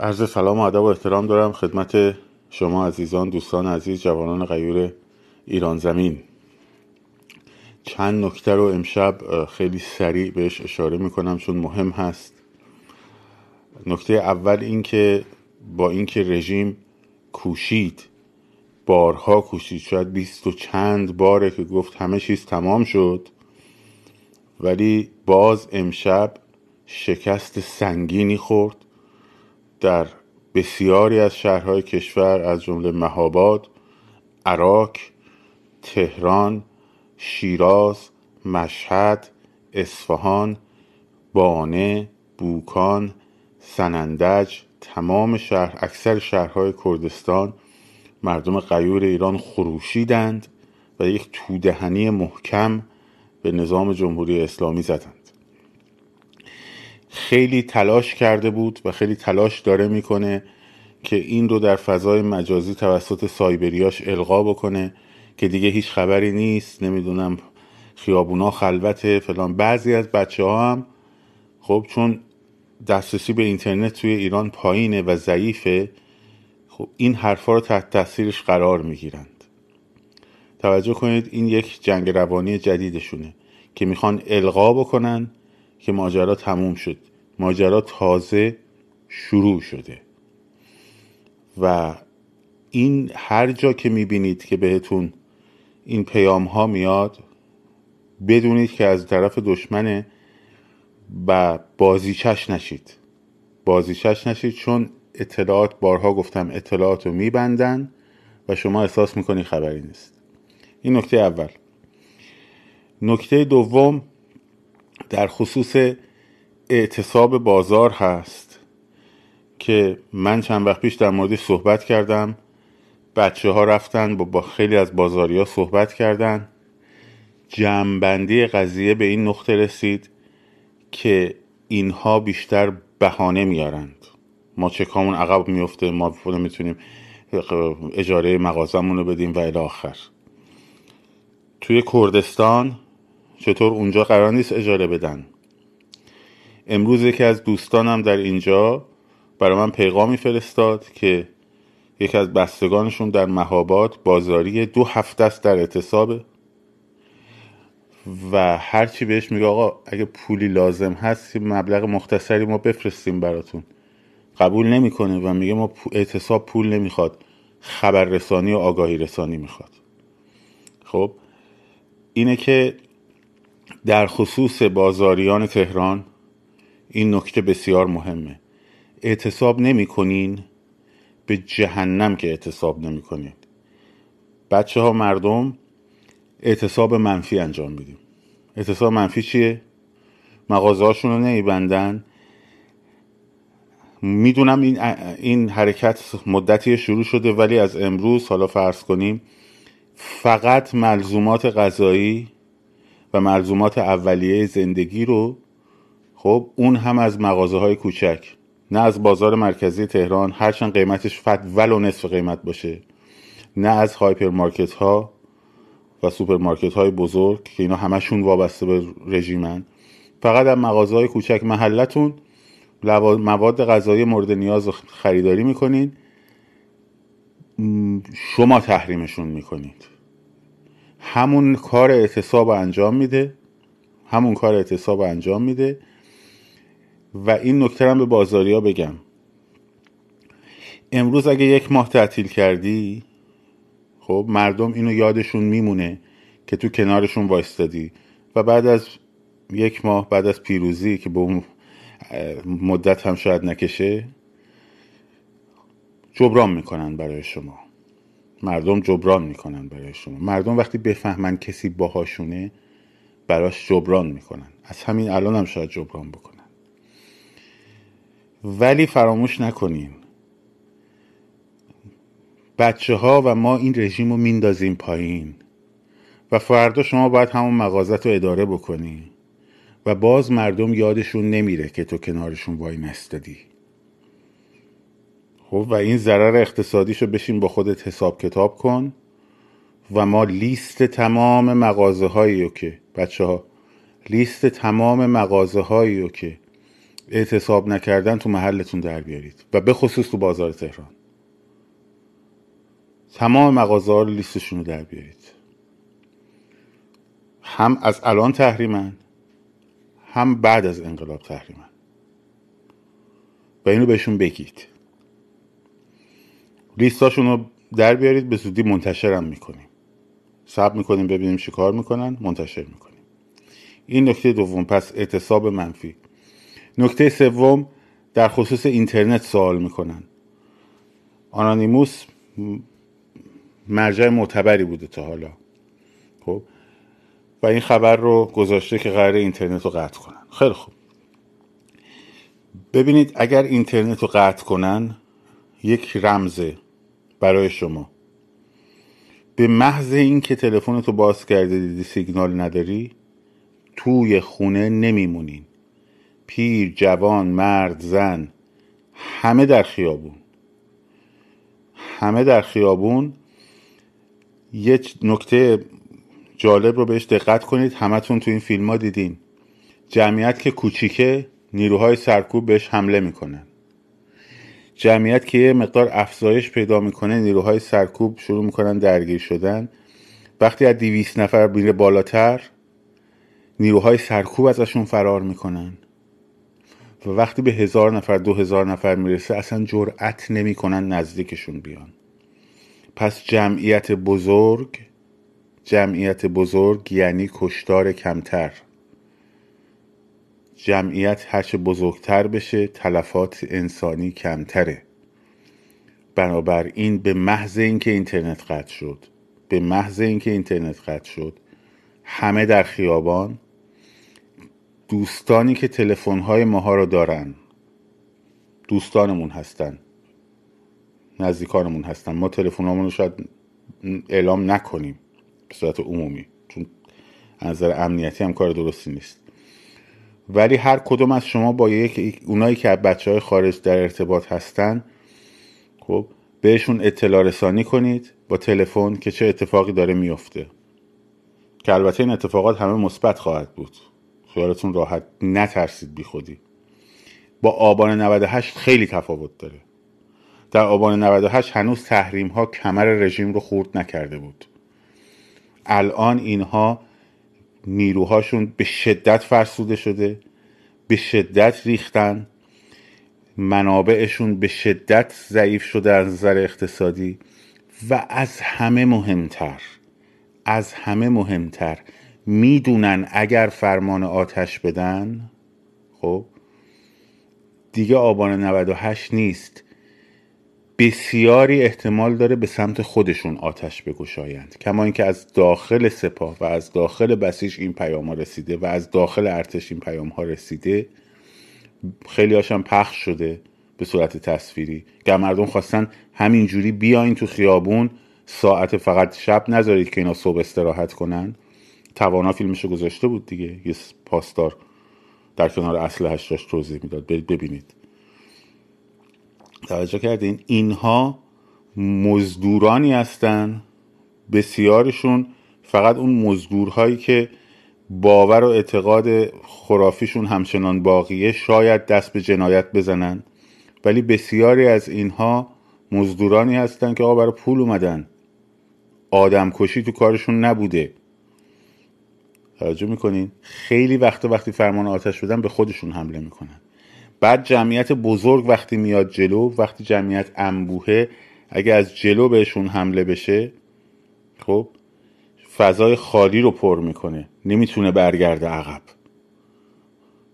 عرض سلام و ادب و احترام دارم خدمت شما عزیزان دوستان عزیز جوانان غیور ایران زمین. چند نکته رو امشب خیلی سریع بهش اشاره می‌کنم چون مهم هست. نکته اول این که با اینکه رژیم کوشید بارها کوشید شاید بیست و چند باره که گفت همه چیز تمام شد ولی باز امشب شکست سنگینی خورد. در بسیاری از شهرهای کشور از جمله مهاباد، عراق، تهران، شیراز، مشهد، اصفهان، بانه، بوکان، سنندج، تمام شهر اکثر شهرهای کردستان مردم غیور ایران خروشیدند و یک تودهنی محکم به نظام جمهوری اسلامی زدند. خیلی تلاش کرده بود و خیلی تلاش داره می‌کنه که این رو در فضای مجازی توسط سایبریاش القا بکنه که دیگه هیچ خبری نیست نمی‌دونم خیابونا خلوته فلان. بعضی از بچه ها هم خب چون دسترسی به اینترنت توی ایران پایینه و ضعیفه خب این حرفا رو تحت تاثیرش قرار می‌گیرند. توجه کنید این یک جنگ روانی جدیدشونه که می‌خوان القا بکنن که ماجرا تموم شد. ماجرا تازه شروع شده. و این هر جا که می‌بینید که بهتون این پیام ها میاد بدونید که از طرف دشمنه و بازیچش نشید. بازیچش نشید چون اطلاعات بارها گفتم اطلاعات رو میبندن و شما احساس می‌کنی خبری نیست. این نکته اول. نکته دوم در خصوص اعتصاب بازار هست که من چند وقت پیش در موردش صحبت کردم. بچه ها رفتن با, با خیلی از بازاری ها صحبت کردن. جمعبندی قضیه به این نقطه رسید که اینها بیشتر بهانه میارند ما چکامون عقب میفته ما می‌تونیم اجاره مغازمون رو بدیم و الی آخر. توی کردستان چطور اونجا قرار نیست اجاره بدن؟ امروز یکی از دوستانم در اینجا برای من پیغامی فرستاد که یکی از بستگانشون در مهابات بازاری دو هفته است در اعتصابه و هرچی بهش میگه آقا اگه پولی لازم هست مبلغ مختصری ما بفرستیم براتون. قبول نمی‌کنه و میگه ما اعتصاب پول نمی‌خواد خبررسانی و آگاهی رسانی می‌خواد. خب اینه که در خصوص بازاریان تهران این نکته بسیار مهمه. اعتصاب نمی کنین به جهنم که اعتصاب نمی کنین بچه ها مردم اعتصاب منفی انجام میدیم. اعتصاب منفی چیه؟ مغازه هاشون رو نمیبندن می‌دونم این, این حرکت مدتی شروع شده ولی از امروز حالا فرض کنیم فقط ملزومات غذایی و ملزومات اولیه زندگی رو خب اون هم از مغازه های کوچک. نه از بازار مرکزی تهران هرچند قیمتش فقط ولو نصف قیمت باشه. نه از هایپر مارکت ها و سوپرمارکت های بزرگ که اینا همشون وابسته به رژیمن. فقط از مغازه های کوچک محلتون مواد غذایی مورد نیاز خریداری می‌کنین. شما تحریمشون می‌کنید. همون کار اعتصاب انجام میده. همون کار اعتصاب انجام میده. و این نکته به بازاریا بگم. امروز اگه یک ماه تعطیل کردی خب مردم اینو یادشون میمونه که تو کنارشون وایستادی و بعد از یک ماه بعد از پیروزی که به اون مدت هم شاید نکشه جبران می‌کنن برای شما. مردم جبران می‌کنن برای شما. مردم وقتی بفهمن کسی باهاشونه براش جبران می‌کنن. از همین الان هم شاید جبران بکنن. ولی فراموش نکنین. بچه ها و ما این رژیم رو میندازیم پایین. و فردا شما باید همون مغازت رو اداره بکنی. و باز مردم یادشون نمیره که تو کنارشون وای نستدی خب و این ضرر اقتصادیشو بشین با خودت حساب کتاب کن و ما لیست تمام مغازه هایی رو که بچه ها لیست تمام مغازه هایی رو که اعتصاب نکردن تو محلتون در بیارید و به خصوص تو بازار تهران. تمام مغازه رو لیستشون رو در بیارید. هم از الان تحریمن هم بعد از انقلاب تحریمن. و اینو بهشون بگید. لیستاشون رو در بیارید به زودی منتشرم می‌کنیم. سب می‌کنیم ببینیم چی کار می‌کنن منتشر می‌کنیم. این نکته دوم پس اعتصاب منفی. نکته سوم در خصوص اینترنت سوال می‌کنن. آنانیموس مرجع معتبری بوده تا حالا. خب؟ و این خبر رو گذاشته که قرار اینترنت رو قطع کنن. خیلی خوب. ببینید اگر اینترنت رو قطع کنن یک رمزه برای شما. به محض اینکه تلفن تو باز کرده دیدی سیگنال نداری توی خونه نمیمونین. پیر جوان مرد زن همه در خیابون. همه در خیابون. یه نکته جالب رو بهش دقت کنید. همتون تو این فیلم ها دیدین. جمعیت که کوچیکه نیروهای سرکوب بهش حمله می‌کنن. جمعیت که یه مقدار افزایش پیدا می‌کنه نیروهای سرکوب شروع می‌کنن درگیر شدن. وقتی از دیویس نفر میره بالاتر نیروهای سرکوب ازشون فرار می‌کنن. و وقتی به هزار نفر دو هزار نفر می‌رسه اصلا جرأت نمی‌کنن نزدیکشون بیان. پس جمعیت بزرگ جمعیت بزرگ یعنی کشتار کمتر. جمعیت هرچه بزرگتر بشه تلفات انسانی کمتره. بنابراین به محض اینکه اینترنت قطع شد به محض اینکه اینترنت قطع شد همه در خیابان دوستانی که تلفن‌های ماها رو دارن. دوستانمون هستن. نزدیکانمون هستن. ما تلفن‌هامون رو شاید اعلام نکنیم به صورت عمومی چون از نظر امنیتی هم کار درستی نیست. ولی هر کدوم از شما با یک اونایی که بچه های خارج در ارتباط هستن خب بهشون اطلاع رسانی کنید با تلفن که چه اتفاقی داره میفته که البته این اتفاقات همه مثبت خواهد بود. خیالتون راحت نترسید بی خودی. با آبان 98 خیلی تفاوت داره. در آبان 98 هنوز تحریم ها کمر رژیم رو خورد نکرده بود. الان اینها نیروهاشون به شدت فرسوده شده به شدت ریختن منابعشون به شدت ضعیف شده از نظر اقتصادی و از همه مهمتر از همه مهمتر می‌دونن اگر فرمان آتش بدن خب دیگه آبان 98 نیست. بسیاری احتمال داره به سمت خودشون آتش بگشایند. کما اینکه از داخل سپاه و از داخل بسیج این پیام ها رسیده و از داخل ارتش این پیام ها رسیده خیلی هاشم پخش شده به صورت تصویری. که مردم خواستن همینجوری بیاین تو خیابون ساعت فقط شب نذارید که اینا صبح استراحت کنن. توانا فیلمشو گذاشته بود دیگه یه پاسدار. در کنار اصل هشتاش توضیح می‌داد. برید ببینید. توجه کردین؟ اینها مزدورانی هستن. بسیارشون فقط اون مزدورهایی که باور و اعتقاد خرافیشون همچنان باقیه شاید دست به جنایت بزنن. ولی بسیاری از اینها مزدورانی هستن که آقا برای پول اومدن. آدم کشی تو کارشون نبوده. توجه می‌کنین؟ خیلی وقت وقتی فرمان آتش بدن به خودشون حمله می‌کنن. بعد جمعیت بزرگ وقتی میاد جلو وقتی جمعیت انبوهه اگه از جلو بهشون حمله بشه خب فضای خالی رو پر می‌کنه. نمی‌تونه برگرده عقب.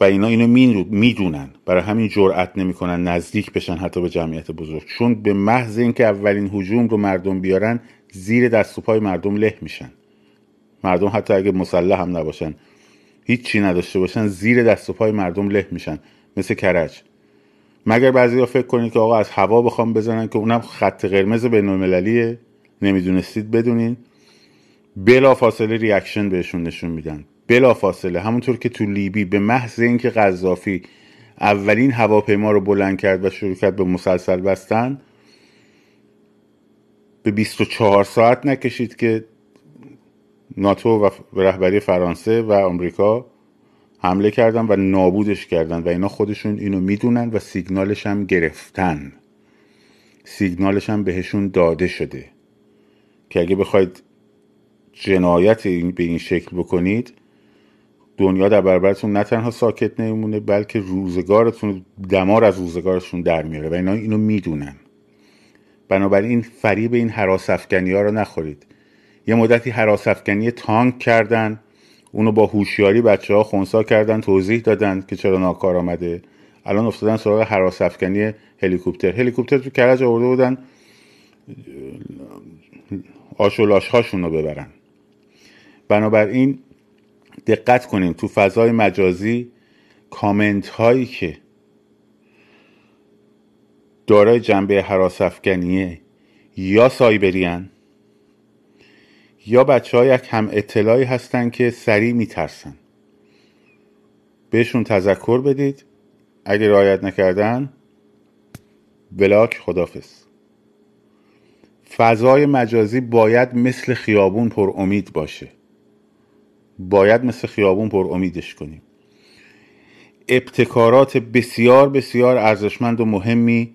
و اینا اینو می‌دونن. برای همین جرأت نمی‌کنن نزدیک بشن حتی به جمعیت بزرگ. چون به محض اینکه اولین هجوم رو مردم بیارن زیر دست و پای مردم له میشن. مردم حتی اگه مسلح هم نباشن هیچی نداشته باشن زیر دست و پای مردم له میشن مثل کرج. مگر بعضی ها فکر کنید که آقا از هوا بخوام بزنن که اونم خط قرمز بین المللیه نمی‌دونستید بدونین. بلا فاصله reaction بهشون نشون میدن. بلا فاصله همونطور که تو لیبی به محض اینکه قذافی اولین هواپیما رو بلند کرد و شروع کرد به مسلسل بستن به 24 ساعت نکشید که ناتو و رهبری فرانسه و آمریکا حمله کردن و نابودش کردن و اینا خودشون اینو می‌دونن و سیگنالش هم گرفتن. سیگنالش هم بهشون داده شده. که اگه بخواید جنایت به این شکل بکنید دنیا در برابرتون نه تنها ساکت نمیمونه بلکه روزگارتون دمار از روزگارشون در میاره و اینا اینو می‌دونن. بنابراین فریب این حراس افکنی ها رو نخورید. یه مدتی حراس افکنی تانک کردن اونو با هوشیاری بچه ها خونسا کردن توضیح دادن که چرا ناکار آمده. الان افتادن سراغ حراس افکنی هلیکوپتر. هلیکوپتر تو کرج آورده بودن آش و هاشون رو ببرن. بنابراین دقت کنیم تو فضای مجازی کامنت هایی که دارای جنبه حراس افکنیه یا سایبریان یا بچه یک هم اطلاعی هستن که سریع میترسن. بهشون تذکر بدید. اگه رعایت نکردن بلاک خدافز فضای مجازی باید مثل خیابون پر امید باشه. باید مثل خیابون پر امیدش کنیم. ابتکارات بسیار بسیار ارزشمند و مهمی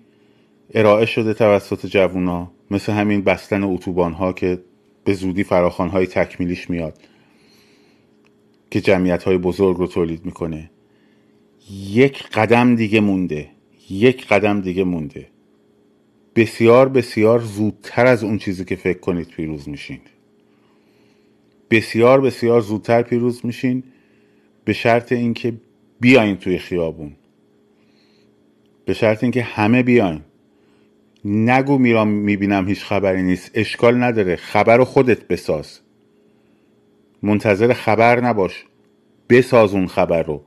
ارائه شده توسط جوونا مثل همین بستن اتوبان ها که به زودی فراخان های تکمیلیش میاد که جمعیت های بزرگ رو تولید می‌کنه. یک قدم دیگه مونده. یک قدم دیگه مونده. بسیار بسیار زودتر از اون چیزی که فکر کنید پیروز میشین. بسیار بسیار زودتر پیروز میشین به شرط اینکه بیاین توی خیابون. به شرط اینکه همه بیاین. نگو میرام می‌بینم هیچ خبری نیست. اشکال نداره. خبر رو خودت بساز. منتظر خبر نباش. بساز اون خبر رو.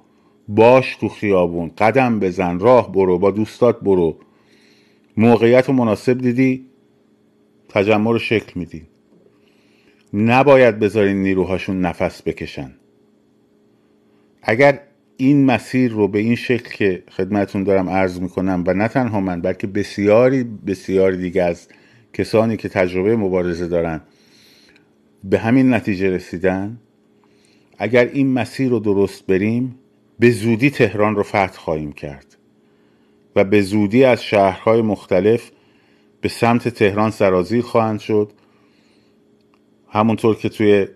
باش تو خیابون. قدم بزن. راه برو. با دوستات برو. موقعیت و مناسب دیدی؟ تجمع رو شکل میدی. نباید بذارین نیروهاشون نفس بکشن. اگر این مسیر رو به این شکل که خدمتون دارم عرض می‌کنم و نه تنها من بلکه بسیاری بسیاری دیگه از کسانی که تجربه مبارزه دارن به همین نتیجه رسیدن. اگر این مسیر رو درست بریم به زودی تهران رو فتح خواهیم کرد و به زودی از شهرهای مختلف به سمت تهران سرازیر خواهند شد. همونطور که توی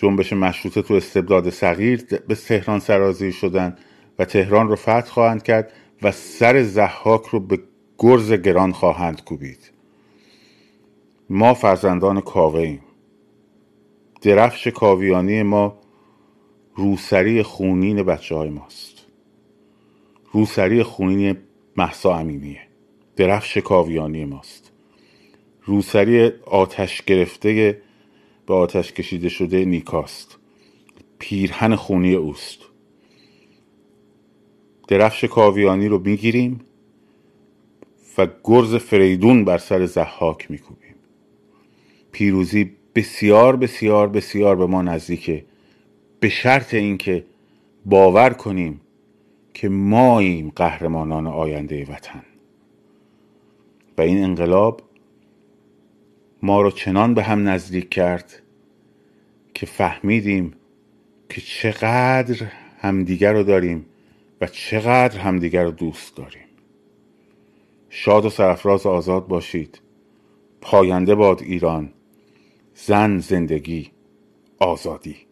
جنبش مشروطه تو استبداد صغیر به تهران سرازیر شدن و تهران رو فتح خواهند کرد و سر زحاک رو به گرز گران خواهند کوبید. ما فرزندان کاوه ایم. درفش کاویانی ما روسری خونین بچه های ماست. روسری خونین محسا امینیه. درفش کاویانی ماست. روسری آتش گرفته به آتش کشیده شده نیکاست. پیرهن خونی اوست. درفش کاویانی رو می‌گیریم و گرز فریدون بر سر زحاک میکوبیم. پیروزی بسیار بسیار بسیار به ما نزدیکه. به شرط اینکه باور کنیم که ماییم قهرمانان آینده وطن. و این انقلاب ما رو چنان به هم نزدیک کرد که فهمیدیم که چقدر همدیگر رو داریم و چقدر همدیگر رو دوست داریم. شاد و سرفراز آزاد باشید. پاینده باد ایران. زن زندگی. آزادی.